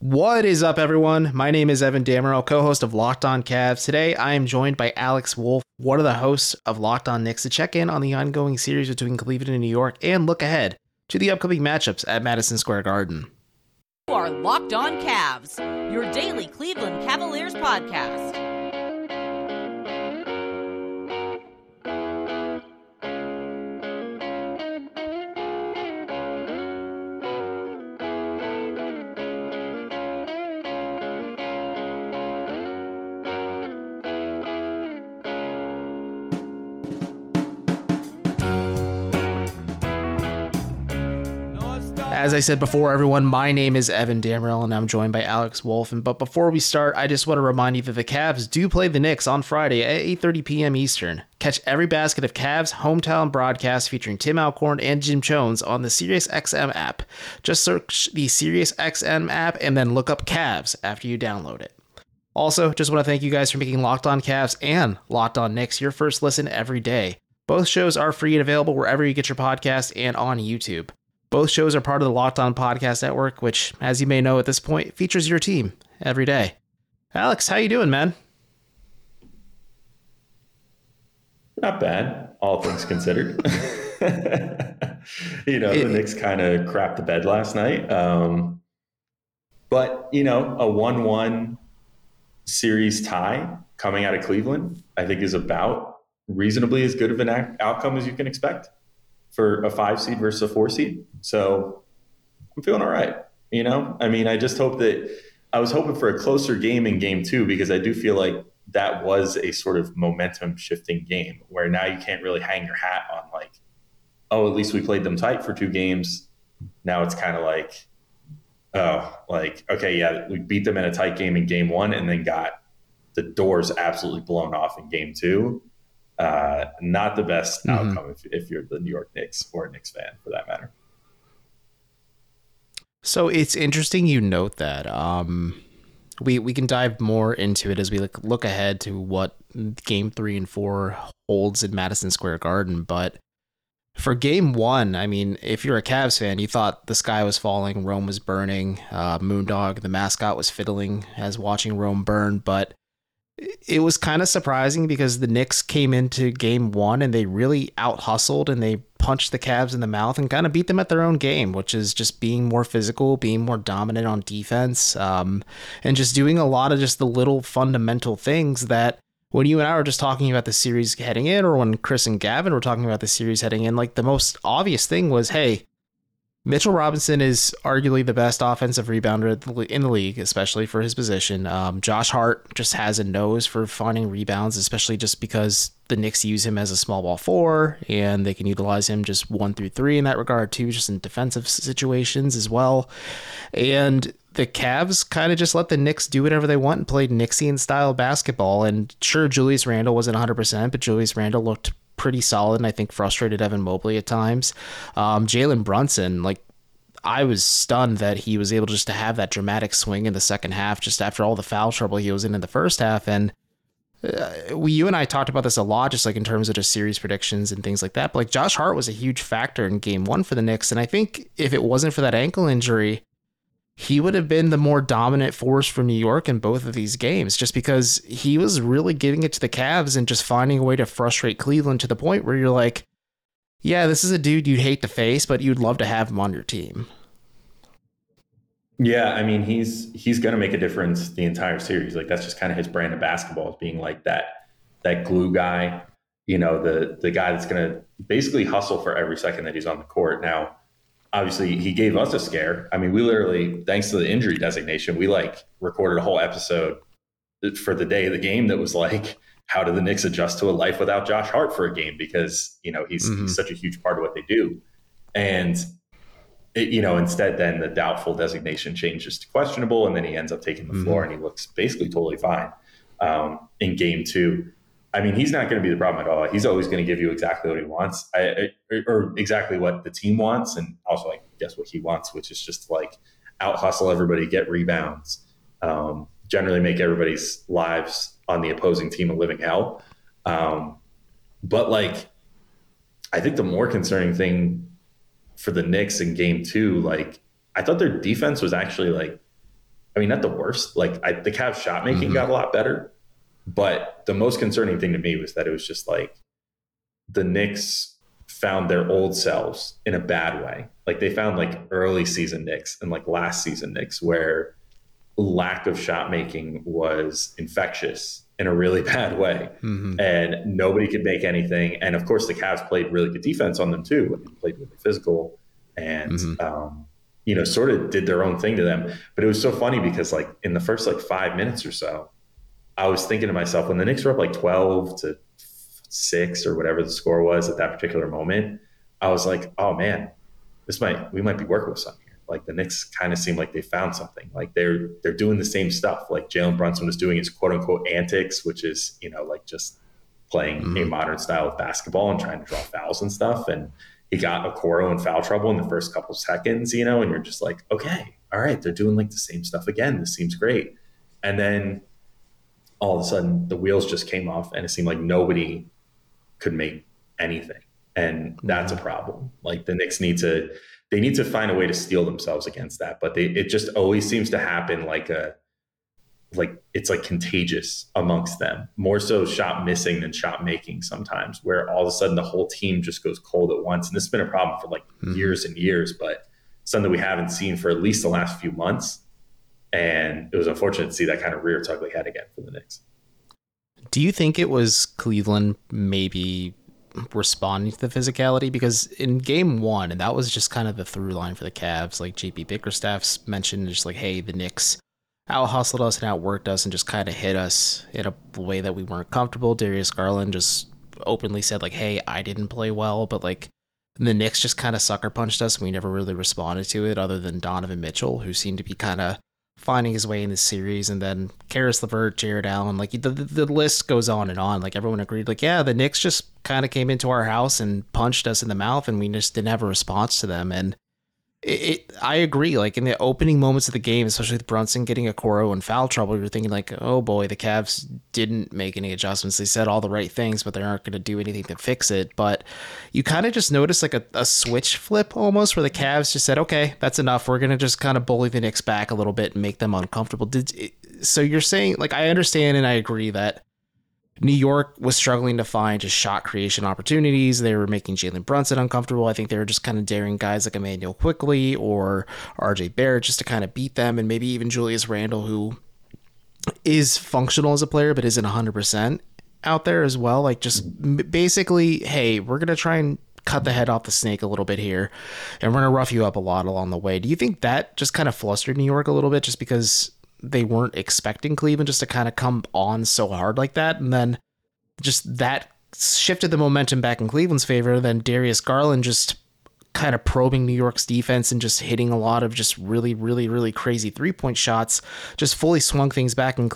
What is up, everyone? My name is Evan Dammarell, co host of Locked On Cavs. Today, I am joined by Alex Wolfe, one of the hosts of Locked On Knicks, to check in on the ongoing series between Cleveland and New York and look ahead to the upcoming matchups at Madison Square Garden. You are Locked On Cavs, your daily Cleveland Cavaliers podcast. As I said before, everyone, my name is Evan Dammarell and I'm joined by Alex Wolfe. And but before we start, I just want to remind you that the Cavs do play the Knicks on Friday at 8:30 p.m. Eastern. Catch every basket of Cavs hometown broadcast featuring Tim Alcorn and Jim Chones on the SiriusXM app. Just search the SiriusXM app and then look up Cavs after you download it. Also, just want to thank you guys for making Locked On Cavs and Locked On Knicks your first listen every day. Both shows are free and available wherever you get your podcast and on YouTube. Both shows are part of the Locked On Podcast Network, which, as you may know at this point, features your team every day. Alex, how you doing, man? Not bad, all things considered. you know, it, the Knicks kind of crapped the bed last night. Um, but, you know, a 1 1 series tie coming out of Cleveland, I think is about reasonably as good of an outcome as you can expect for a five seed versus a four seed. So I'm feeling all right. You know, I mean, I just hope that I was hoping for a closer game in game two because I do feel like that was a sort of momentum shifting game where now you can't really hang your hat on like, oh, at least we played them tight for two games. Now it's kind of like, oh, like, okay, yeah, we beat them in a tight game in game one and then got the doors absolutely blown off in game two. Uh, not the best mm-hmm. outcome if, if you're the New York Knicks or a Knicks fan for that matter. So it's interesting you note that. Um, we we can dive more into it as we look look ahead to what Game Three and Four holds in Madison Square Garden. But for Game One, I mean, if you're a Cavs fan, you thought the sky was falling, Rome was burning, uh, Moondog, the mascot, was fiddling as watching Rome burn. But it was kind of surprising because the Knicks came into game one and they really out hustled and they punched the Cavs in the mouth and kind of beat them at their own game, which is just being more physical, being more dominant on defense, um, and just doing a lot of just the little fundamental things that when you and I were just talking about the series heading in, or when Chris and Gavin were talking about the series heading in, like the most obvious thing was, hey, Mitchell Robinson is arguably the best offensive rebounder in the league, especially for his position. Um, Josh Hart just has a nose for finding rebounds, especially just because the Knicks use him as a small ball four, and they can utilize him just one through three in that regard too, just in defensive situations as well. And the Cavs kind of just let the Knicks do whatever they want and played Knicksian style basketball. And sure, Julius Randle wasn't 100%, but Julius Randle looked pretty solid and I think frustrated Evan Mobley at times. Um, Jalen Brunson, like I was stunned that he was able just to have that dramatic swing in the second half, just after all the foul trouble he was in in the first half. And uh, we, you and I talked about this a lot, just like in terms of just series predictions and things like that. But like Josh Hart was a huge factor in Game One for the Knicks, and I think if it wasn't for that ankle injury, he would have been the more dominant force for New York in both of these games just because he was really giving it to the Cavs and just finding a way to frustrate Cleveland to the point where you're like, yeah, this is a dude you'd hate to face, but you'd love to have him on your team. Yeah, I mean, he's he's going to make a difference the entire series. Like that's just kind of his brand of basketball, is being like that that glue guy, you know, the the guy that's going to basically hustle for every second that he's on the court. Now, obviously he gave us a scare. I mean, we literally, thanks to the injury designation, we like recorded a whole episode for the day of the game that was like, how do the Knicks adjust to a life without Josh Hart for a game? Because, you know, he's, mm-hmm. he's such a huge part of what they do. And, it, you know, instead, then the doubtful designation changes to questionable, and then he ends up taking the mm-hmm. floor and he looks basically totally fine um, in game two. I mean, he's not going to be the problem at all. He's always going to give you exactly what he wants, I, I, or exactly what the team wants, and also, like guess, what he wants, which is just like out hustle everybody, get rebounds, um, generally make everybody's lives on the opposing team a living hell. Um, but like, I think the more concerning thing for the Knicks in Game Two, like, I thought their defense was actually like I mean, not the worst. Like I, the Cavs shot making mm-hmm. got a lot better, but the most concerning thing to me was that it was just like the Knicks found their old selves in a bad way. Like they found like early season Knicks and like last season Knicks where lack of shot making was infectious in a really bad way. Mm-hmm. And nobody could make anything. And of course, the Cavs played really good defense on them too, and played really physical and, mm-hmm. um, you know, sort of did their own thing to them. But it was so funny because, like, in the first like five minutes or so, I was thinking to myself, when the Knicks were up like 12 to six or whatever the score was at that particular moment, I was like, oh man, this might, we might be working with something here. like the Knicks kind of seem like they found something. Like they're they're doing the same stuff. Like Jalen Brunson was doing his quote unquote antics, which is you know like just playing mm-hmm. a modern style of basketball and trying to draw fouls and stuff. And he got Okoro in foul trouble in the first couple seconds, you know, and you're just like, okay, all right, they're doing like the same stuff again. This seems great. And then all of a sudden the wheels just came off and it seemed like nobody could make anything. And that's a mm-hmm. problem. Like the Knicks need to they need to find a way to steel themselves against that. But they, it just always seems to happen like a, like it's like contagious amongst them more so shot missing than shot making sometimes where all of a sudden the whole team just goes cold at once and this has been a problem for like mm-hmm. years and years but something we haven't seen for at least the last few months and it was unfortunate to see that kind of rear its ugly head again for the Knicks. Do you think it was Cleveland maybe responding to the physicality because in game one, and that was just kind of the through line for the Cavs, like JB Bickerstaff's mentioned, just like, hey, the Knicks out hustled us and outworked us and just kind of hit us in a way that we weren't comfortable. Darius Garland just openly said, like, hey, I didn't play well, but like the Knicks just kind of sucker punched us and we never really responded to it other than Donovan Mitchell, who seemed to be kind of finding his way in the series, and then Caris LeVert, Jarrett Allen, like the, the, the list goes on and on. Like everyone agreed, like yeah, the Knicks just kind of came into our house and punched us in the mouth, and we just didn't have a response to them. And it, it, I agree. Like in the opening moments of the game, especially with Brunson getting Okoro and foul trouble, you're thinking like, oh boy, the Cavs didn't make any adjustments. They said all the right things, but they aren't going to do anything to fix it. But you kind of just notice like a, a switch flip almost, where the Cavs just said, okay, that's enough. We're going to just kind of bully the Knicks back a little bit and make them uncomfortable. Did so you're saying like I understand and I agree that New York was struggling to find just shot creation opportunities. They were making Jalen Brunson uncomfortable. I think they were just kind of daring guys like Immanuel Quickley or RJ Barrett just to kind of beat them, and maybe even Julius Randle, who is functional as a player but isn't 100% out there as well. Like, just basically, hey, we're going to try and cut the head off the snake a little bit here, and we're going to rough you up a lot along the way. Do you think that just kind of flustered New York a little bit just because they weren't expecting Cleveland just to kind of come on so hard like that. And then just that shifted the momentum back in Cleveland's favor. Then Darius Garland just kind of probing New York's defense and just hitting a lot of just really, really, really crazy three point shots, just fully swung things back in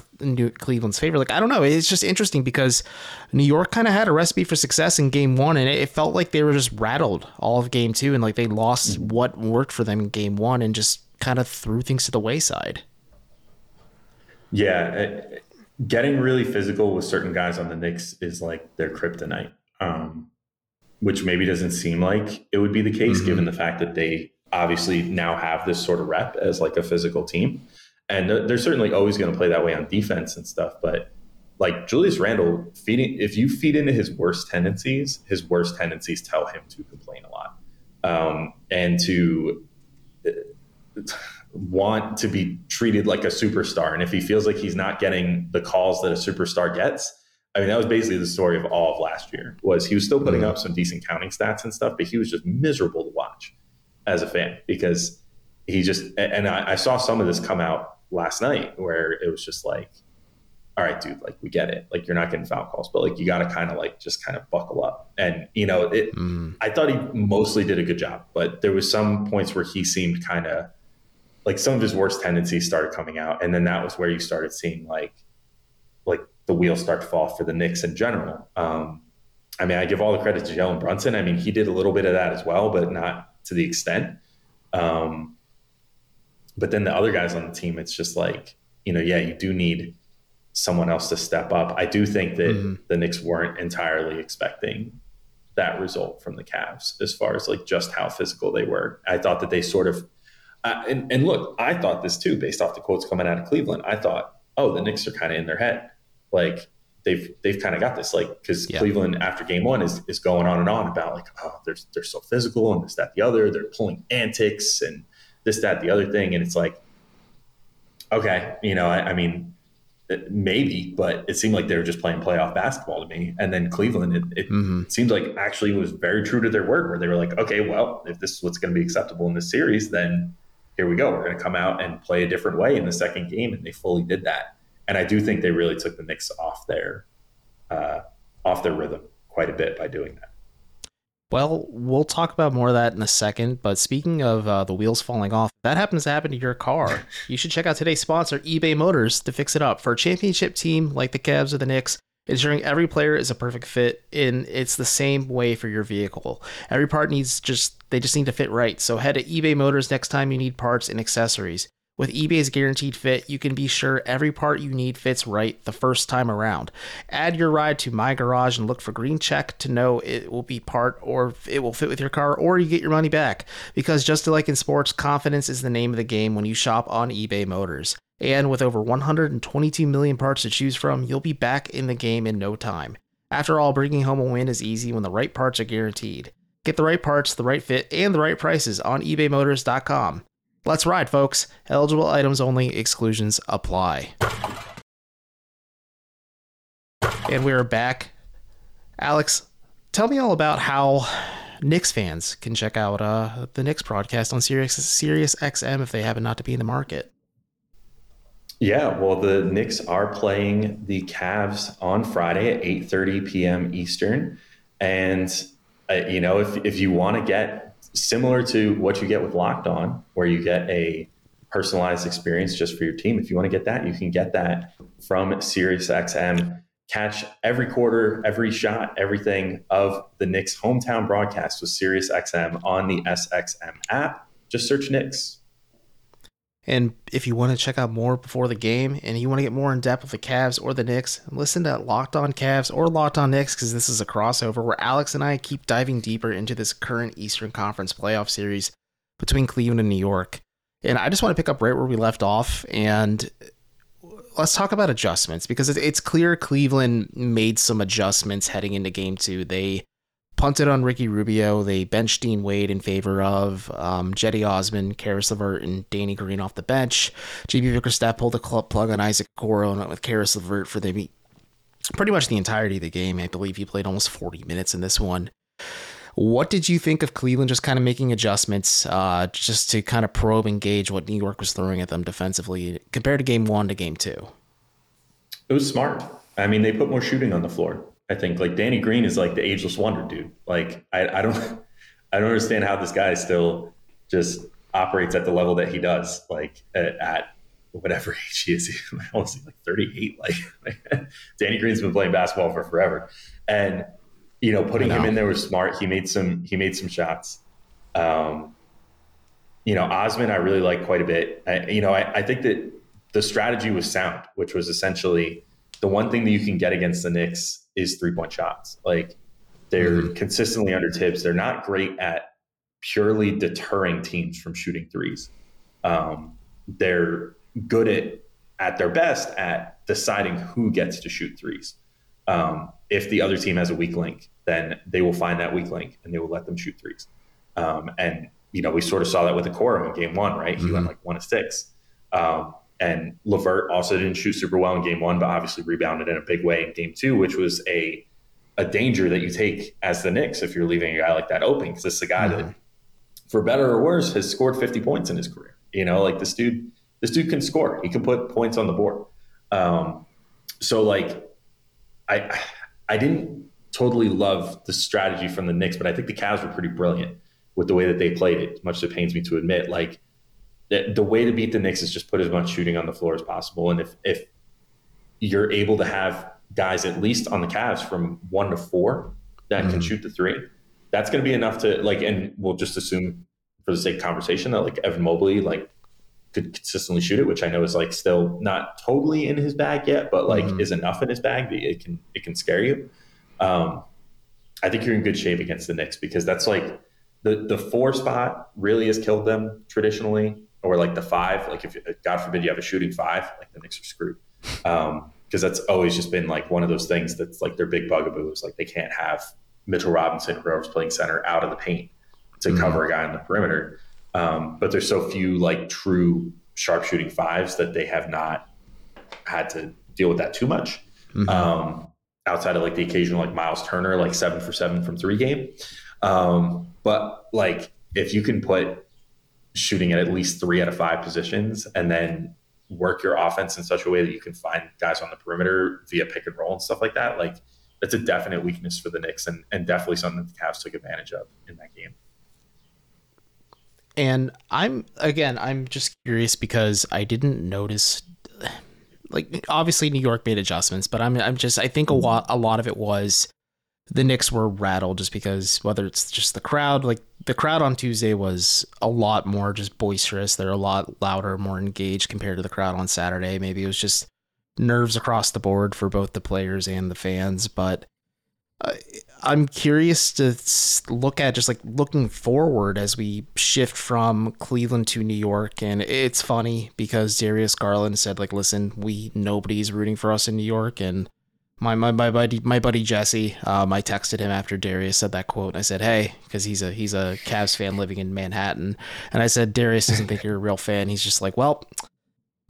Cleveland's favor. Like, I don't know. It's just interesting because New York kind of had a recipe for success in game one, and it felt like they were just rattled all of game two and like they lost mm. what worked for them in game one and just kind of threw things to the wayside. Yeah, uh, getting really physical with certain guys on the Knicks is like their kryptonite, um, which maybe doesn't seem like it would be the case mm-hmm. given the fact that they obviously now have this sort of rep as like a physical team. And they're certainly always going to play that way on defense and stuff. But like Julius Randle, feeding if you feed into his worst tendencies, his worst tendencies tell him to complain a lot um, and to want to be treated like a superstar. And if he feels like he's not getting the calls that a superstar gets, I mean, that was basically the story of all of last year. Was he was still putting mm-hmm. up some decent counting stats and stuff, but he was just miserable to watch as a fan because he just. And I, I saw some of this come out last night where it was just like, all right, dude, like we get it. Like you're not getting foul calls, but like you got to kind of like just kind of buckle up. And you know, it. Mm. I thought he mostly did a good job, but there was some points where he seemed kind of like some of his worst tendencies started coming out, and then that was where you started seeing like like the wheels start to fall for the Knicks in general. Um, I mean, I give all the credit to Jalen Brunson. I mean, he did a little bit of that as well, but not to the extent. Um, but then the other guys on the team, it's just like you know, yeah, you do need someone else to step up. I do think that mm-hmm. the Knicks weren't entirely expecting that result from the Cavs as far as like just how physical they were. I thought that they sort of I, and, and look, I thought this too, based off the quotes coming out of Cleveland. I thought, oh, the Knicks are kind of in their head, like they've they've kind of got this, like because Yeah. Cleveland after game one is is going on and on about like, oh, they're they're so physical and this that the other, they're pulling antics and this that the other thing, and it's like, okay, you know, I, I mean, maybe, but it seemed like they were just playing playoff basketball to me. And then Cleveland, it, it hmm it seemed like actually was very true to their word where they were like, okay, well, if this is what's going to be acceptable in this series, then here we go. We're going to come out and play a different way in the second game. And they fully did that. And I do think they really took the Knicks off their, uh, off their rhythm quite a bit by doing that. Well, we'll talk about more of that in a second. But speaking of uh, the wheels falling off, that happens to happen to your car. you should check out today's sponsor, eBay Motors, to fix it up. For a championship team like the Cavs or the Knicks, ensuring every player is a perfect fit, and it's the same way for your vehicle. Every part needs just they just need to fit right. So head to eBay Motors next time you need parts and accessories. With eBay's guaranteed fit, you can be sure every part you need fits right the first time around. Add your ride to My Garage and look for green check to know it will be part or it will fit with your car or you get your money back. Because just like in sports, confidence is the name of the game when you shop on eBay Motors. And with over 122 million parts to choose from, you'll be back in the game in no time. After all, bringing home a win is easy when the right parts are guaranteed. Get the right parts, the right fit, and the right prices on ebaymotors.com. Let's ride, folks. Eligible items only, exclusions apply. And we're back. Alex, tell me all about how Knicks fans can check out uh, the Knicks broadcast on Sirius, Sirius XM if they happen not to be in the market. Yeah, well, the Knicks are playing the Cavs on Friday at 8:30 p.m. Eastern, and uh, you know if if you want to get similar to what you get with Locked On, where you get a personalized experience just for your team, if you want to get that, you can get that from SiriusXM. Catch every quarter, every shot, everything of the Knicks hometown broadcast with SiriusXM on the SXM app. Just search Knicks. And if you want to check out more before the game and you want to get more in depth with the Cavs or the Knicks, listen to Locked On Cavs or Locked On Knicks because this is a crossover where Alex and I keep diving deeper into this current Eastern Conference playoff series between Cleveland and New York. And I just want to pick up right where we left off and let's talk about adjustments because it's clear Cleveland made some adjustments heading into game two. They punted on Ricky Rubio. They benched Dean Wade in favor of um, Cedi Osman, Caris LeVert, and Danny Green off the bench. JB Bickerstaff pulled the club plug on Isaac Okoro and went with Caris LeVert for the pretty much the entirety of the game. I believe he played almost 40 minutes in this one. What did you think of Cleveland just kind of making adjustments uh, just to kind of probe and gauge what New York was throwing at them defensively compared to game one to game two? It was smart. I mean, they put more shooting on the floor. I think like Danny Green is like the ageless wonder, dude. Like I, I don't, I don't understand how this guy still just operates at the level that he does. Like at, at whatever age he is, he's almost like 38. Like Danny Green's been playing basketball for forever, and you know, putting him in there was smart. He made some, he made some shots. Um, you know, Osman, I really like quite a bit. I, you know, I, I think that the strategy was sound, which was essentially the one thing that you can get against the Knicks is three point shots. Like they're consistently under tips. They're not great at purely deterring teams from shooting threes. Um, they're good at at their best at deciding who gets to shoot threes. Um, if the other team has a weak link, then they will find that weak link and they will let them shoot threes. Um, and you know, we sort of saw that with the Okoro in game one, right? He went Mhm. like one of six. Um, and Levert also didn't shoot super well in game one, but obviously rebounded in a big way in game two, which was a a danger that you take as the Knicks if you're leaving a guy like that open, because this is a guy that, for better or worse, has scored 50 points in his career. You know, like this dude, this dude can score. He can put points on the board. Um, so like, I I didn't totally love the strategy from the Knicks, but I think the Cavs were pretty brilliant with the way that they played it. Much as it pains me to admit, like the, the way to beat the Knicks is just put as much shooting on the floor as possible, and if if you're able to have guys at least on the Cavs from one to four that can Mhm. shoot the three, that's going to be enough to like. And we'll just assume for the sake of conversation that like Evan Mobley like could consistently shoot it, which I know is like still not totally in his bag yet, but like Mhm. is enough in his bag that it can it can scare you. Um, I think you're in good shape against the Knicks because that's like the the four spot really has killed them traditionally. Or like the five, like if God forbid you have a shooting five, like the Knicks are screwed. Um, because that's always just been like one of those things that's like their big bugaboo is like they can't have Mitchell Robinson, whoever's playing center, out of the paint to mm-hmm. cover a guy on the perimeter. Um, but there's so few like true sharpshooting fives that they have not had to deal with that too much. Mm-hmm. Um, outside of like the occasional like Miles Turner, like seven for seven from three game. Um, but like if you can put shooting at at least three out of five positions and then work your offense in such a way that you can find guys on the perimeter via pick and roll and stuff like that, like that's a definite weakness for the Knicks and, and definitely something that the Cavs took advantage of in that game. And I'm again, I'm just curious because I didn't notice like obviously New York made adjustments, but I'm I'm just I think a lot a lot of it was the Knicks were rattled just because whether it's just the crowd, like the crowd on Tuesday was a lot more just boisterous. They're a lot louder, more engaged compared to the crowd on Saturday. Maybe it was just nerves across the board for both the players and the fans. But uh, I'm curious to look at just like looking forward as we shift from Cleveland to New York. And it's funny because Darius Garland said, like, listen, we nobody's rooting for us in New York. And my my my buddy my buddy Jesse. Um, I texted him after Darius said that quote. And I said, "Hey," because he's a he's a Cavs fan living in Manhattan, and I said, "Darius doesn't think you're a real fan." He's just like, "Well."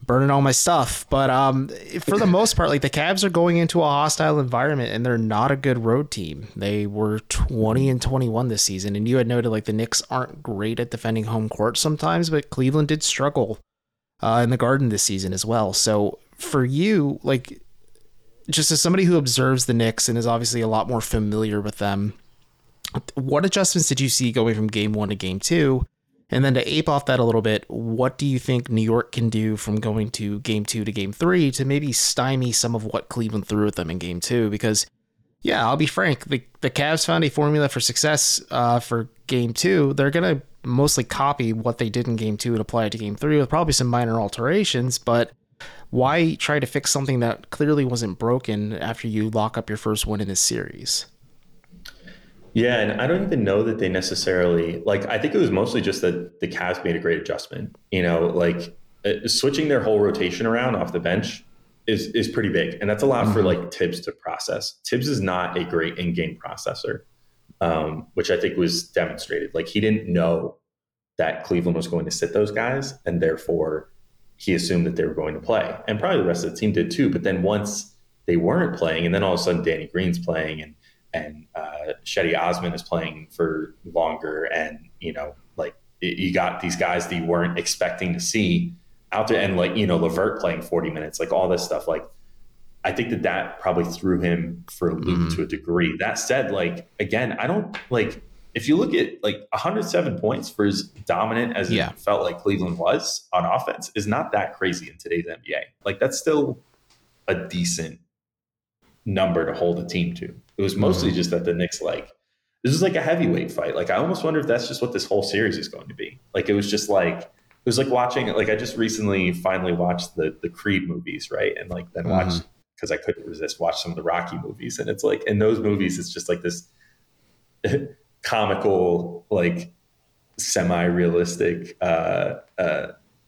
Burning all my stuff, but um, for the most part, like the Cavs are going into a hostile environment, and they're not a good road team. They were twenty and twenty-one this season, and you had noted like the Knicks aren't great at defending home court sometimes, but Cleveland did struggle uh, in the Garden this season as well. So for you, like just as somebody who observes the Knicks and is obviously a lot more familiar with them, what adjustments did you see going from game one to game two? And then to ape off that a little bit, what do you think New York can do from going to game two to game three to maybe stymie some of what Cleveland threw at them in game two? Because, yeah, I'll be frank, the, the Cavs found a formula for success uh, for game two. They're going to mostly copy what they did in game two and apply it to game three with probably some minor alterations, but why try to fix something that clearly wasn't broken after you lock up your first win in this series? Yeah, and I don't even know that they necessarily like. I think it was mostly just that the Cavs made a great adjustment. You know, like uh, switching their whole rotation around off the bench is is pretty big, and that's a lot mm-hmm. for like Thibs to process. Thibs is not a great in-game processor, um, which I think was demonstrated. Like he didn't know that Cleveland was going to sit those guys, and therefore he assumed that they were going to play. And probably the rest of the team did too. But then once they weren't playing, and then all of a sudden Danny Green's playing and and uh, Cedi Osman is playing for longer, and you know, like you got these guys that you weren't expecting to see out there, and like you know, LeVert playing 40 minutes, like all this stuff. Like, I think that that probably threw him for a loop mm-hmm. to a degree. That said, like again, I don't like if you look at like 107 points for as dominant as yeah. it felt like Cleveland was on offense is not that crazy in today's NBA. Like that's still a decent number to hold a team to. It was mostly mm-hmm. just that the Knicks like this is like a heavyweight fight. Like I almost wonder if that's just what this whole series is going to be. Like it was just like it was like watching like I just recently finally watched the the Creed movies, right? And like then mm-hmm. watched because I couldn't resist watch some of the Rocky movies and it's like in those movies it's just like this comical, like semi-realistic uh, uh,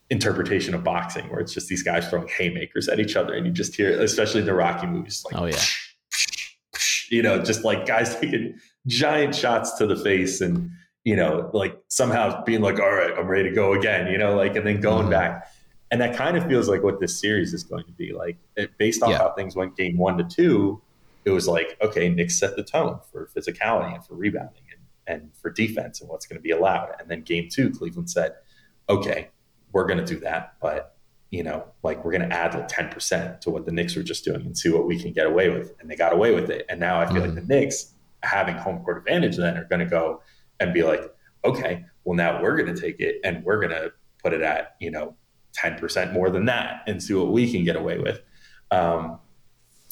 interpretation of boxing, where it's just these guys throwing haymakers at each other, and you just hear, especially in the Rocky movies, like, oh yeah, you know, just like guys taking giant shots to the face, and you know, like somehow being like, all right, I'm ready to go again, you know, like, and then going mm-hmm. back. And that kind of feels like what this series is going to be like, it, based on yeah. how things went game one to two. It was like, okay, Nick set the tone for physicality and for rebounding and for defense and what's going to be allowed. And then game two, Cleveland said, okay, we're going to do that, but you know, like we're going to add like 10% to what the Knicks were just doing and see what we can get away with. And they got away with it. And now I feel mm-hmm. like the Knicks having home court advantage then are going to go and be like, okay, well now we're going to take it and we're going to put it at, you know, 10% more than that and see what we can get away with. Um,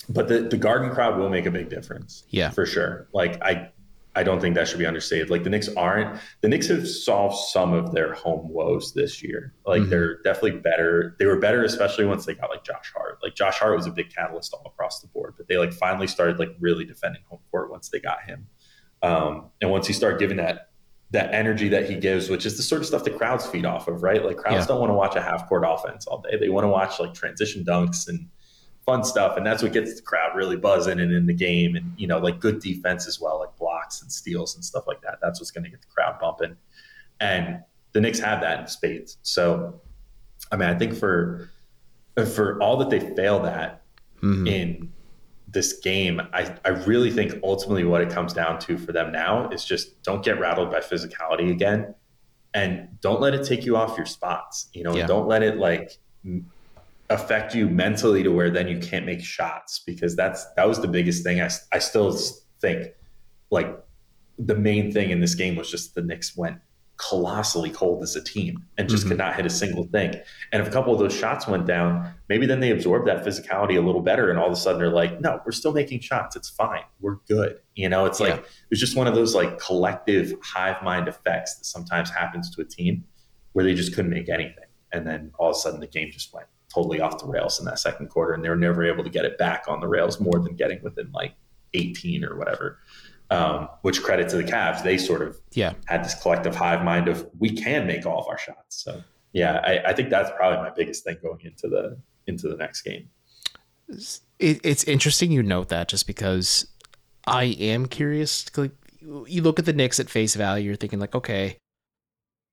but the, the garden crowd will make a big difference. Yeah. For sure. Like I I don't think that should be understated. Like the Knicks aren't the Knicks have solved some of their home woes this year. Like mm-hmm. they're definitely better. They were better, especially once they got like Josh Hart. Like Josh Hart was a big catalyst all across the board, but they like finally started like really defending home court once they got him. Um, and once you start giving that that energy that he gives, which is the sort of stuff the crowds feed off of, right? Like crowds yeah. don't want to watch a half court offense all day. They want to watch like transition dunks and fun stuff. And that's what gets the crowd really buzzing and in the game. And, you know, like good defense as well, like blocks and steals and stuff like that. That's what's going to get the crowd bumping. And the Knicks have that in spades. So, I mean, I think for, for all that they failed at mm-hmm. in this game, I, I really think ultimately what it comes down to for them now is just don't get rattled by physicality again and don't let it take you off your spots. You know, yeah. don't let it like affect you mentally to where then you can't make shots because that's that was the biggest thing. I, I still think like the main thing in this game was just the Knicks went colossally cold as a team and just mm-hmm. could not hit a single thing. And if a couple of those shots went down, maybe then they absorbed that physicality a little better. And all of a sudden they're like, no, we're still making shots. It's fine. We're good. You know, it's yeah. like, it's just one of those like collective hive mind effects that sometimes happens to a team where they just couldn't make anything. And then all of a sudden the game just went totally off the rails in that second quarter. And they were never able to get it back on the rails more than getting within like 18 or whatever um, which credit to the Cavs, they sort of yeah had this collective hive mind of we can make all of our shots. So yeah, I, I think that's probably my biggest thing going into the into the next game. It, it's interesting you note that just because I am curious. Like, you look at the Knicks at face value, you're thinking like, okay,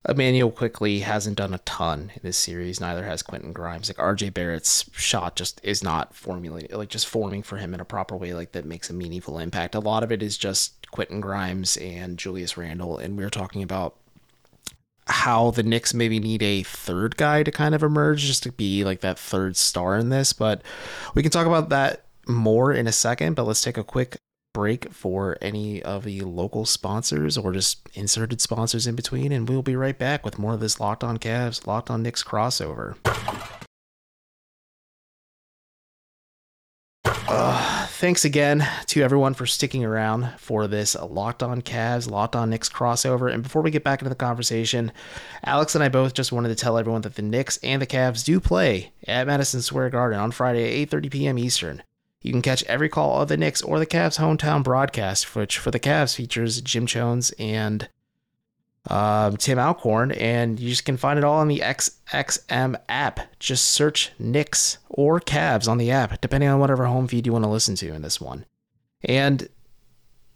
Immanuel Quickley hasn't done a ton in this series. Neither has Quentin Grimes. Like RJ Barrett's shot just is not formulated, like just forming for him in a proper way, like that makes a meaningful impact. A lot of it is just Quentin Grimes and Julius Randle, and we are talking about how the Knicks maybe need a third guy to kind of emerge, just to be like that third star in this. But we can talk about that more in a second. But let's take a quick break for any of the local sponsors or just inserted sponsors in between, and we'll be right back with more of this Locked On Cavs, Locked On Knicks crossover. Uh, thanks again to everyone for sticking around for this Locked On Cavs, Locked On Knicks crossover. And before we get back into the conversation, Alex and I both just wanted to tell everyone that the Knicks and the Cavs do play at Madison Square Garden on Friday at 8:30 p.m. Eastern. You can catch every call of the Knicks or the Cavs hometown broadcast, which for the Cavs features Jim Chones and um, Tim Alcorn, and you just can find it all on the SXM app. Just search Knicks or Cavs on the app, depending on whatever home feed you want to listen to in this one. And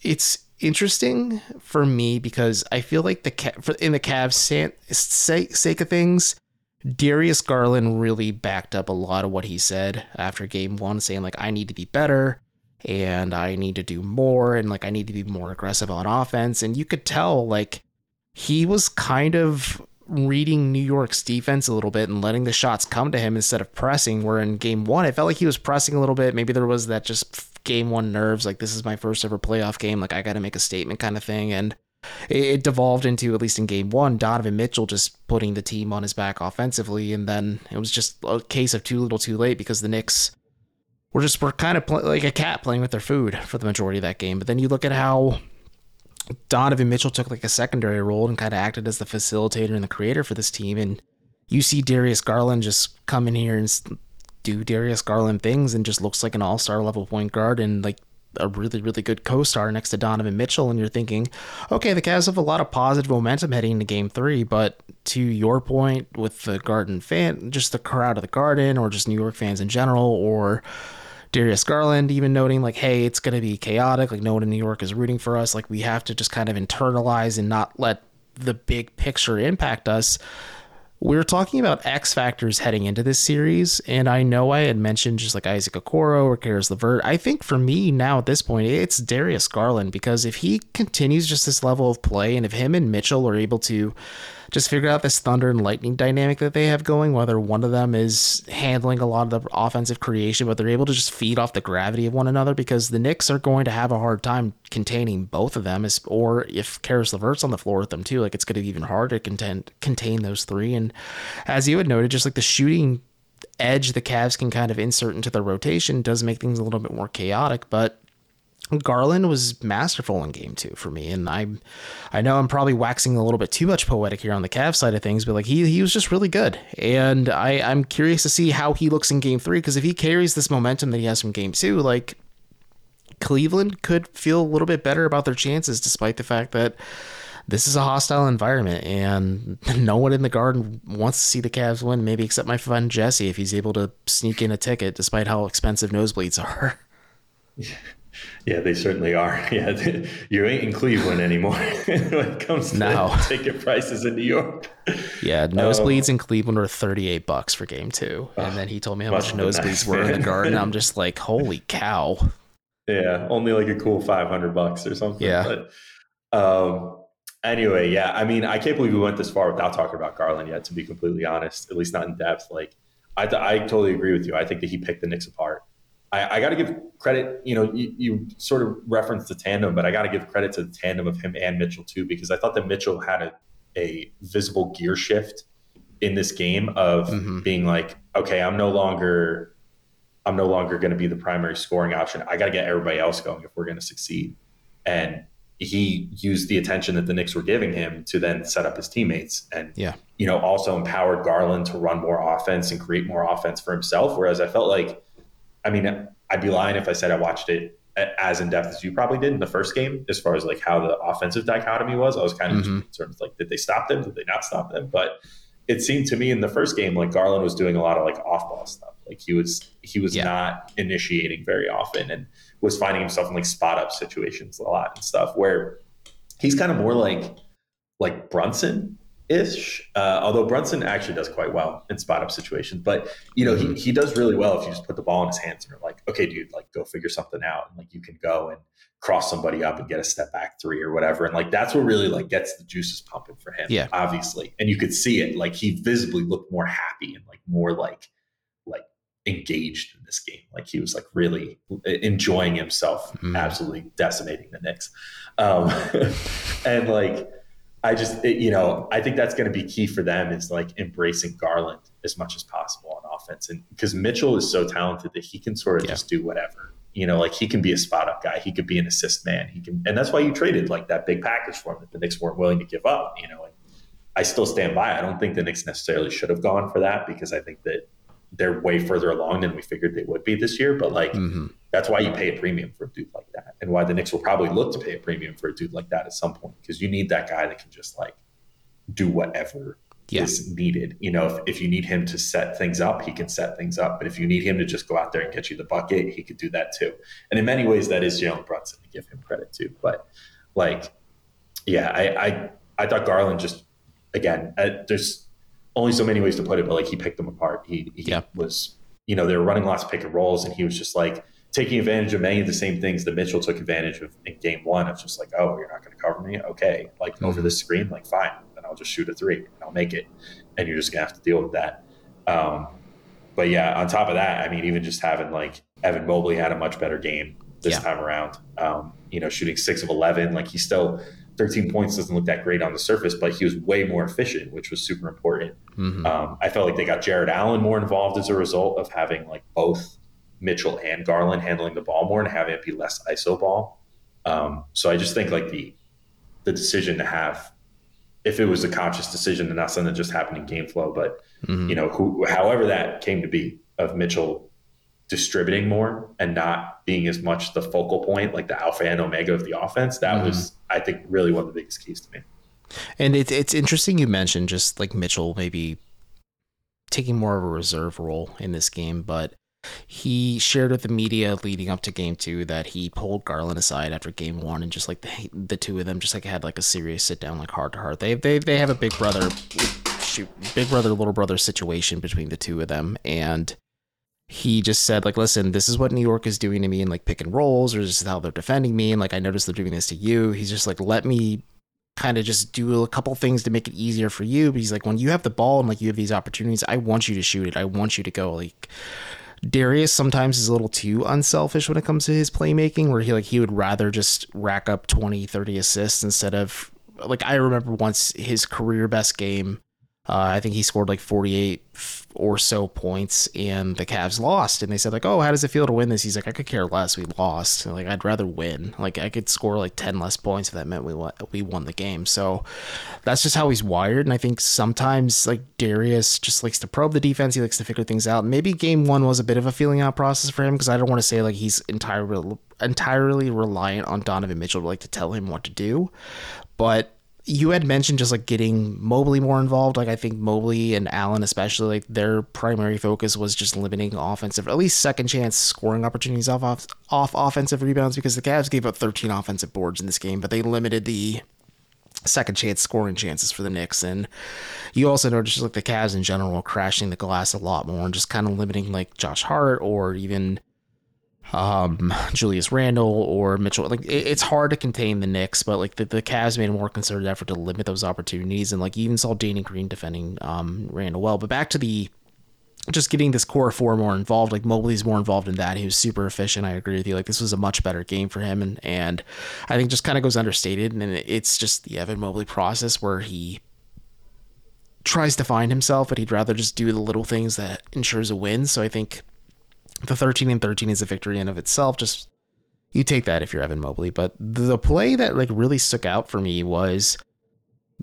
it's interesting for me because I feel like the in the Cavs sake of things, Darius Garland really backed up a lot of what he said after game one, saying, like, I need to be better and I need to do more and like I need to be more aggressive on offense. And you could tell like he was kind of reading New York's defense a little bit and letting the shots come to him instead of pressing. Where in game one, it felt like he was pressing a little bit. Maybe there was that just game one nerves, like this is my first ever playoff game, like I got to make a statement kind of thing. And it, devolved into at least in game one, Donovan Mitchell just putting the team on his back offensively, and then it was just a case of too little, too late because the Knicks were just were kind of like a cat playing with their food for the majority of that game. But then you look at how Donovan Mitchell took like a secondary role and kind of acted as the facilitator and the creator for this team, and you see Darius Garland just come in here and do Darius Garland things and just looks like an all star level point guard and like a really, really good co star next to Donovan Mitchell, and you're thinking, okay, the Cavs have a lot of positive momentum heading into game three, but to your point with the Garden fan, just the crowd of the Garden, or just New York fans in general, or Darius Garland even noting, like, hey, it's going to be chaotic. Like, no one in New York is rooting for us. Like, we have to just kind of internalize and not let the big picture impact us we were talking about X factors heading into this series, and I know I had mentioned just like Isaac Okoro or Caris LeVert. I think for me now at this point, it's Darius Garland because if he continues just this level of play, and if him and Mitchell are able to just figure out this thunder and lightning dynamic that they have going, whether one of them is handling a lot of the offensive creation, but they're able to just feed off the gravity of one another because the Knicks are going to have a hard time containing both of them, or if Caris LeVert's on the floor with them too, like it's going to be even harder to contain, contain those three. And as you had noted, just like the shooting edge the Cavs can kind of insert into the rotation does make things a little bit more chaotic, but Garland was masterful in game two for me, and I, I know I'm probably waxing a little bit too much poetic here on the Cavs side of things, but like he he was just really good, and I I'm curious to see how he looks in game three because if he carries this momentum that he has from game two, like Cleveland could feel a little bit better about their chances, despite the fact that this is a hostile environment, and no one in the garden wants to see the Cavs win. Maybe except my friend Jesse, if he's able to sneak in a ticket, despite how expensive nosebleeds are. Yeah, they certainly are. Yeah, you ain't in Cleveland anymore when it comes to no. ticket prices in New York. Yeah, nosebleeds um, in Cleveland were thirty-eight bucks for Game Two, and then he told me how much nosebleeds nice, were in the Garden. I'm just like, holy cow! Yeah, only like a cool five hundred bucks or something. Yeah. But, um, anyway, yeah, I mean, I can't believe we went this far without talking about Garland yet. To be completely honest, at least not in depth. Like, I, th- I totally agree with you. I think that he picked the Knicks apart. I, I got to give credit. You know, you, you, sort of referenced the tandem, but I got to give credit to the tandem of him and Mitchell too, because I thought that Mitchell had a, a visible gear shift in this game of mm-hmm. being like, okay, I'm no longer, I'm no longer going to be the primary scoring option. I got to get everybody else going if we're going to succeed. And he used the attention that the Knicks were giving him to then set up his teammates and yeah you know also empowered Garland to run more offense and create more offense for himself whereas I felt like I mean, I'd be lying if I said I watched it as in depth as you probably did in the first game, as far as like how the offensive dichotomy was. I was kind of mm-hmm. concerned, like, did they stop them? Did they not stop them? But it seemed to me in the first game like Garland was doing a lot of like off ball stuff. Like he was he was yeah. not initiating very often and was finding himself in like spot up situations a lot and stuff where he's kind of more like like Brunson ish. Uh, although Brunson actually does quite well in spot up situations, but you know mm-hmm. he he does really well if you just put the ball in his hands and you're like, okay, dude, like go figure something out, and like you can go and cross somebody up and get a step back three or whatever, and like that's what really like gets the juices pumping for him. Yeah, obviously, and you could see it. Like he visibly looked more happy and like more like like engaged in this game. Like he was like really enjoying himself, mm-hmm. absolutely decimating the Knicks, um, and like I just, it, you know, I think that's going to be key for them is like embracing Garland as much as possible on offense. And because Mitchell is so talented that he can sort of yeah. just do whatever, you know, like he can be a spot up guy. He could be an assist man. He can, and that's why you traded like that big package for him that the Knicks weren't willing to give up, you know, and I still stand by. I don't think the Knicks necessarily should have gone for that because I think that they're way further along than we figured they would be this year. But like, mm-hmm. That's why you pay a premium for a dude like that, and why the Knicks will probably look to pay a premium for a dude like that at some point because you need that guy that can just like do whatever yeah. is needed. You know, if, if you need him to set things up, he can set things up. But if you need him to just go out there and get you the bucket, he could do that too. And in many ways, that is Jalen Brunson to give him credit too. But like, yeah, I I, I thought Garland just again, uh, there's only so many ways to put it, but like he picked them apart. He, he yeah. was, you know, they were running lots of pick and rolls, and he was just like taking advantage of many of the same things that Mitchell took advantage of in game one. Of just like, oh, you're not going to cover me, okay? Like mm-hmm. over the screen, like fine, then I'll just shoot a three, and I'll make it, and you're just gonna have to deal with that. Um, but yeah, on top of that, I mean, even just having like Evan Mobley had a much better game this yeah. time around. Um, you know, shooting six of eleven, like he still 13 points doesn't look that great on the surface, but he was way more efficient, which was super important. Mm-hmm. Um, I felt like they got Jarrett Allen more involved as a result of having like both Mitchell and Garland handling the ball more and having it be less ISO ball. Um, so I just think like the the decision to have, if it was a conscious decision and not something that just happened in game flow, but mm-hmm. you know, who, however that came to be of Mitchell distributing more and not being as much the focal point, like the alpha and omega of the offense, that mm-hmm. was, I think, really one of the biggest keys to me. And it, it's interesting you mentioned just like Mitchell maybe taking more of a reserve role in this game, but he shared with the media leading up to game two that he pulled Garland aside after game one and just like the, the two of them just like had like a serious sit down, like heart to heart. They, they, they have a big brother, shoot, big brother, little brother situation between the two of them. And he just said like listen this is what new york is doing to me and like pick and rolls or this is how they're defending me and like i noticed they're doing this to you he's just like let me kind of just do a couple things to make it easier for you but he's like when you have the ball and like you have these opportunities i want you to shoot it i want you to go like Darius sometimes is a little too unselfish when it comes to his playmaking where he like he would rather just rack up 20 30 assists instead of like I remember once his career best game uh, I think he scored like 48 or so points, and the Cavs lost. And they said like, "Oh, how does it feel to win this?" He's like, "I could care less. We lost. Like, I'd rather win. Like, I could score like 10 less points if that meant we won, we won the game." So that's just how he's wired. And I think sometimes like Darius just likes to probe the defense. He likes to figure things out. Maybe game one was a bit of a feeling out process for him because I don't want to say like he's entirely entirely reliant on Donovan Mitchell to like to tell him what to do, but you had mentioned just like getting Mobley more involved. Like I think Mobley and Allen, especially, like their primary focus was just limiting offensive, at least second chance scoring opportunities off off, off offensive rebounds because the Cavs gave up 13 offensive boards in this game, but they limited the second chance scoring chances for the Knicks. And you also noticed like the Cavs in general crashing the glass a lot more and just kind of limiting like Josh Hart or even um, Julius Randle or Mitchell. Like it, it's hard to contain the Knicks, but like the, the Cavs made a more concerted effort to limit those opportunities. And like even saw Danny Green defending um, Randle well. But back to the just getting this core four more involved. Like Mobley's more involved in that. He was super efficient. I agree with you. Like this was a much better game for him, and and I think just kind of goes understated. And it's just the Evan Mobley process where he tries to find himself, but he'd rather just do the little things that ensures a win. So I think the 13 and 13 is a victory in of itself. Just you take that if you're Evan Mobley. But the play that like really stuck out for me was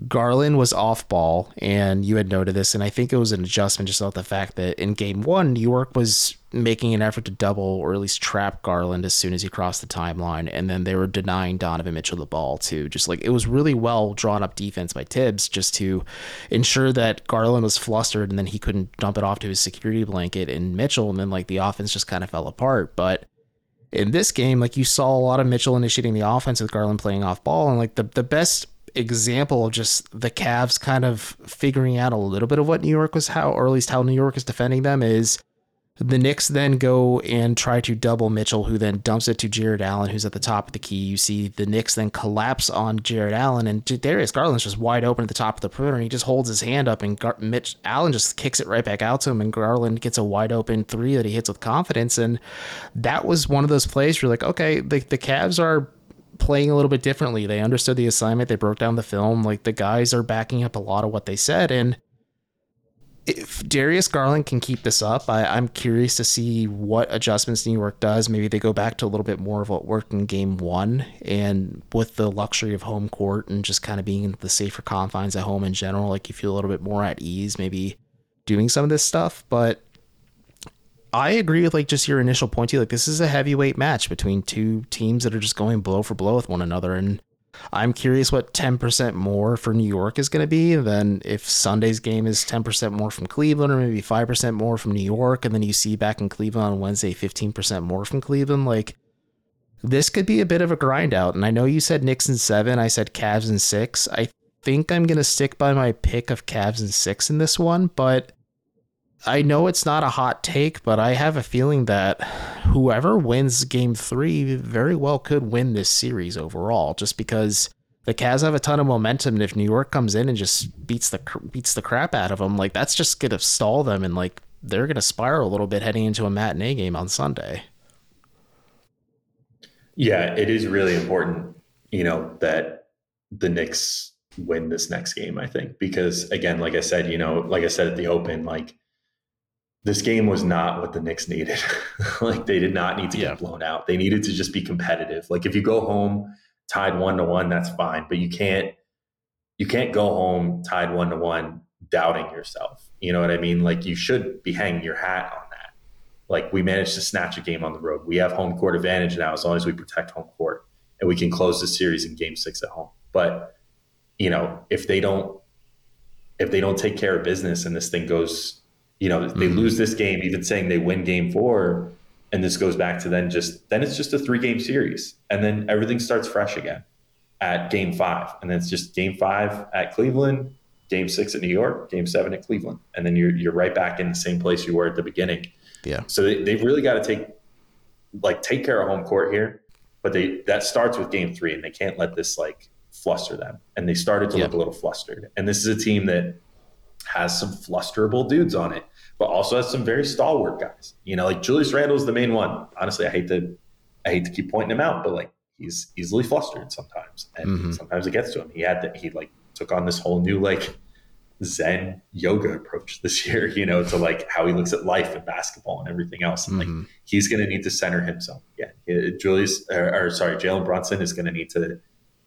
Garland was off ball, and you had noted this, and I think it was an adjustment just off the fact that in game one, New York was making an effort to double or at least trap Garland as soon as he crossed the timeline, and then they were denying Donovan Mitchell the ball too. Just like it was really well drawn up defense by Thibs just to ensure that Garland was flustered and then he couldn't dump it off to his security blanket in Mitchell, and then like the offense just kind of fell apart. But in this game, like you saw a lot of Mitchell initiating the offense with Garland playing off ball, and like the the best example of just the Cavs kind of figuring out a little bit of what New York was how, or at least how New York is defending them is the Knicks then go and try to double Mitchell, who then dumps it to Jarrett Allen, who's at the top of the key. You see the Knicks then collapse on Jarrett Allen, and Darius Garland's just wide open at the top of the perimeter, and he just holds his hand up, and Gar- Mitch Allen just kicks it right back out to him, and Garland gets a wide open three that he hits with confidence, and that was one of those plays where you're like, okay, the the Cavs are playing a little bit differently. They understood the assignment. They broke down the film. Like the guys are backing up a lot of what they said. And if Darius Garland can keep this up, I, I'm curious to see what adjustments New York does. Maybe they go back to a little bit more of what worked in game one and with the luxury of home court and just kind of being in the safer confines at home in general, like you feel a little bit more at ease, maybe doing some of this stuff. But I agree with like just your initial point you. Like this is a heavyweight match between two teams that are just going blow for blow with one another, and I'm curious what 10% more for New York is going to be than if Sunday's game is 10% more from Cleveland or maybe 5% more from New York, and then you see back in Cleveland on Wednesday 15% more from Cleveland. Like this could be a bit of a grind out. And I know you said Knicks in seven, I said Cavs in six. I think I'm going to stick by my pick of Cavs in six in this one, but I know it's not a hot take, but I have a feeling that whoever wins game three very well could win this series overall, just because the Cavs have a ton of momentum. And if New York comes in and just beats the beats the crap out of them, like that's just gonna stall them, and like they're gonna spiral a little bit heading into a matinee game on Sunday. Yeah, it is really important, you know, that the Knicks win this next game. I think because again, like I said, you know, like I said at the Open, like this game was not what the Knicks needed. like they did not need to yeah. get blown out. They needed to just be competitive. Like if you go home tied one to one, that's fine. But you can't you can't go home tied one to one doubting yourself. You know what I mean? Like you should be hanging your hat on that. Like we managed to snatch a game on the road. We have home court advantage now as long as we protect home court and we can close the series in game six at home. But you know, if they don't if they don't take care of business and this thing goes you know, they mm-hmm. lose this game, even saying they win game four, and this goes back to then just then it's just a three game series. And then everything starts fresh again at game five. And then it's just game five at Cleveland, game six at New York, game seven at Cleveland. And then you're you're right back in the same place you were at the beginning. Yeah. So they, they've really got to take like take care of home court here. But they that starts with game three and they can't let this like fluster them. And they started to yeah. look a little flustered. And this is a team that has some flusterable dudes on it but also has some very stalwart guys. You know, like Julius Randle is the main one. Honestly, I hate to I hate to keep pointing him out, but like he's easily flustered sometimes, and mm-hmm. sometimes it gets to him. He had that he like took on this whole new like Zen yoga approach this year, you know, to like how he looks at life and basketball and everything else. And mm-hmm. like he's going to need to center himself. Yeah, Julius or, or sorry, Jalen Brunson is going to need to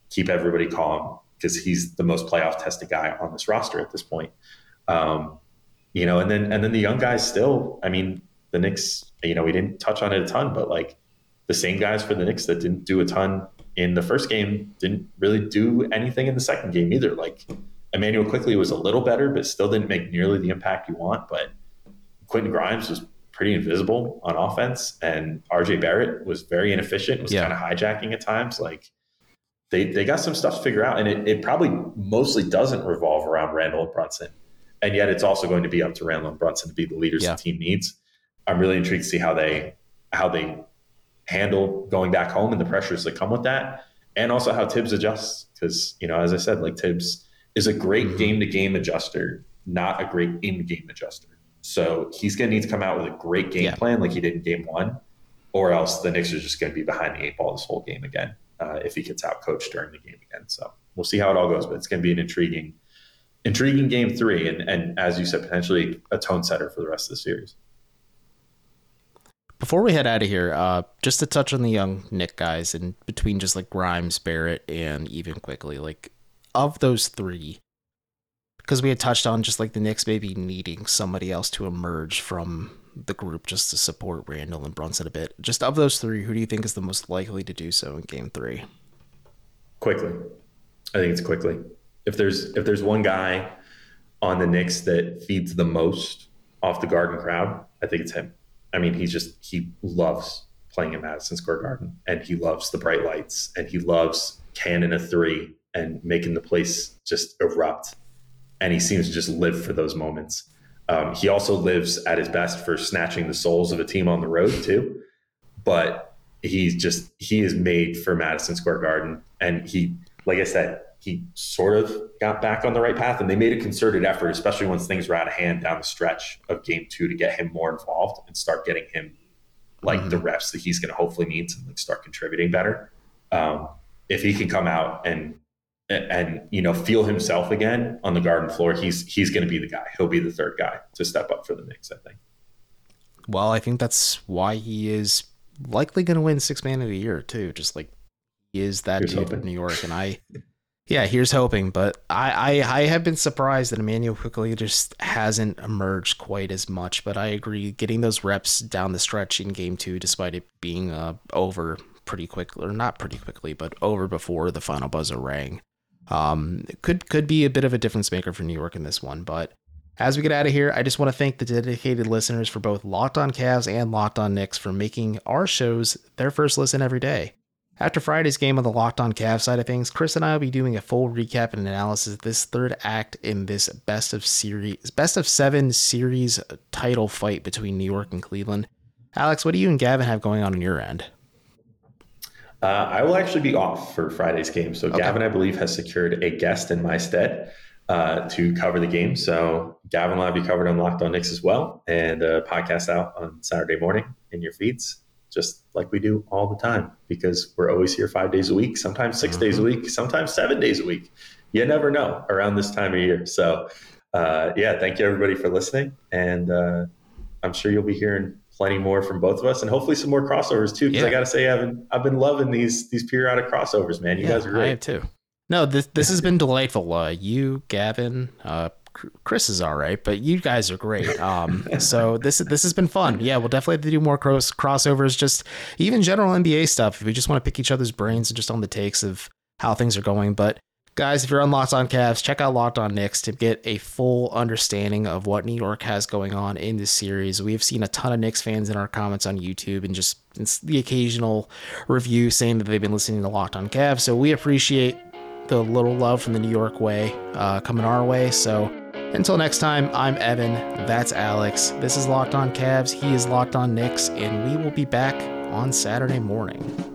keep everybody calm because he's the most playoff tested guy on this roster at this point. Um, you know, and then and then the young guys still. I mean, the Knicks. You know, we didn't touch on it a ton, but like the same guys for the Knicks that didn't do a ton in the first game didn't really do anything in the second game either. Like Immanuel Quickley was a little better, but still didn't make nearly the impact you want. But Quentin Grimes was pretty invisible on offense, and RJ Barrett was very inefficient. Was Yeah. kind of hijacking at times. Like they they got some stuff to figure out, and it, it probably mostly doesn't revolve around Randle and Brunson, and yet it's also going to be up to Randle and Brunson to be the leaders Yeah. the team needs. I'm really intrigued to see how they how they handle going back home and the pressures that come with that, and also how Thibs adjusts. Because you know, as I said, like Thibs is a great Mhm. game to game adjuster, not a great in game adjuster. So he's going to need to come out with a great game Yeah. plan like he did in game one, or else the Knicks are just going to be behind the eight ball this whole game again uh, if he gets out coached during the game again. So we'll see how it all goes, but it's going to be an intriguing, intriguing game three, and and as you said, potentially a tone setter for the rest of the series. Before we head out of here, uh, just to touch on the young Knick guys and between just like Grimes, Barrett, and even Quickley, like of those three, because we had touched on just like the Knicks maybe needing somebody else to emerge from the group just to support Randle and Brunson a bit. Just of those three, who do you think is the most likely to do so in game three? Quickley. I think it's Quickley. If there's if there's one guy on the Knicks that feeds the most off the Garden crowd, I think it's him. I mean, he's just he loves playing in Madison Square Garden, and he loves the bright lights, and he loves cannon a three and making the place just erupt. And he seems to just live for those moments. Um, he also lives at his best for snatching the souls of a team on the road too. But he's just he is made for Madison Square Garden, and he, like I said, he sort of got back on the right path, and they made a concerted effort, especially once things were out of hand down the stretch of Game Two, to get him more involved and start getting him like the reps that he's going to hopefully need to like start contributing better. Um, if he can come out and and, and you know feel himself again on the Garden floor, he's he's going to be the guy. He'll be the third guy to step up for the Knicks. I think. Well, I think that's why he is likely going to win six man of the year too. Just like he is that Here's dude hoping. in New York, and I, yeah, here's hoping. But I, I, I have been surprised that Immanuel Quickley just hasn't emerged quite as much. But I agree, getting those reps down the stretch in game two, despite it being uh, over pretty quickly, or not pretty quickly, but over before the final buzzer rang, um, could could be a bit of a difference maker for New York in this one, but. As we get out of here, I just want to thank the dedicated listeners for both Locked On Cavs and Locked On Knicks for making our shows their first listen every day. After Friday's game on the Locked On Cavs side of things, Chris and I will be doing a full recap and analysis of this third act in this best of series, best of seven series title fight between New York and Cleveland. Alex, what do you and Gavin have going on on your end? Uh, I will actually be off for Friday's game. So Okay. Gavin, I believe, has secured a guest in my stead uh, to cover the game. So Gavin will have you covered on Locked On Knicks as well, and a podcast out on Saturday morning in your feeds, just like we do all the time, because we're always here five days a week, sometimes 6 days a week, sometimes seven days a week. You never know around this time of year. So uh, yeah, thank you everybody for listening, and uh, I'm sure you'll be hearing plenty more from both of us, and hopefully some more crossovers too. Because Yeah. I got to say, I've been I've been loving these these periodic crossovers, man. You guys are I great. have too. No, this this has been delightful. Uh, you, Gavin, uh, Chris is all right, but you guys are great. Um, so this this has been fun. Yeah, we'll definitely have to do more cross crossovers. Just even general NBA stuff. If we just want to pick each other's brains and just on the takes of how things are going. But guys, if you're on Locked On Cavs, check out Locked On Knicks to get a full understanding of what New York has going on in this series. We have seen a ton of Knicks fans in our comments on YouTube and just the occasional review saying that they've been listening to Locked On Cavs. So we appreciate the little love from the New York way uh, coming our way. So until next time, I'm Evan. That's Alex. This is Locked On Cavs. He is Locked On Knicks, and we will be back on Saturday morning.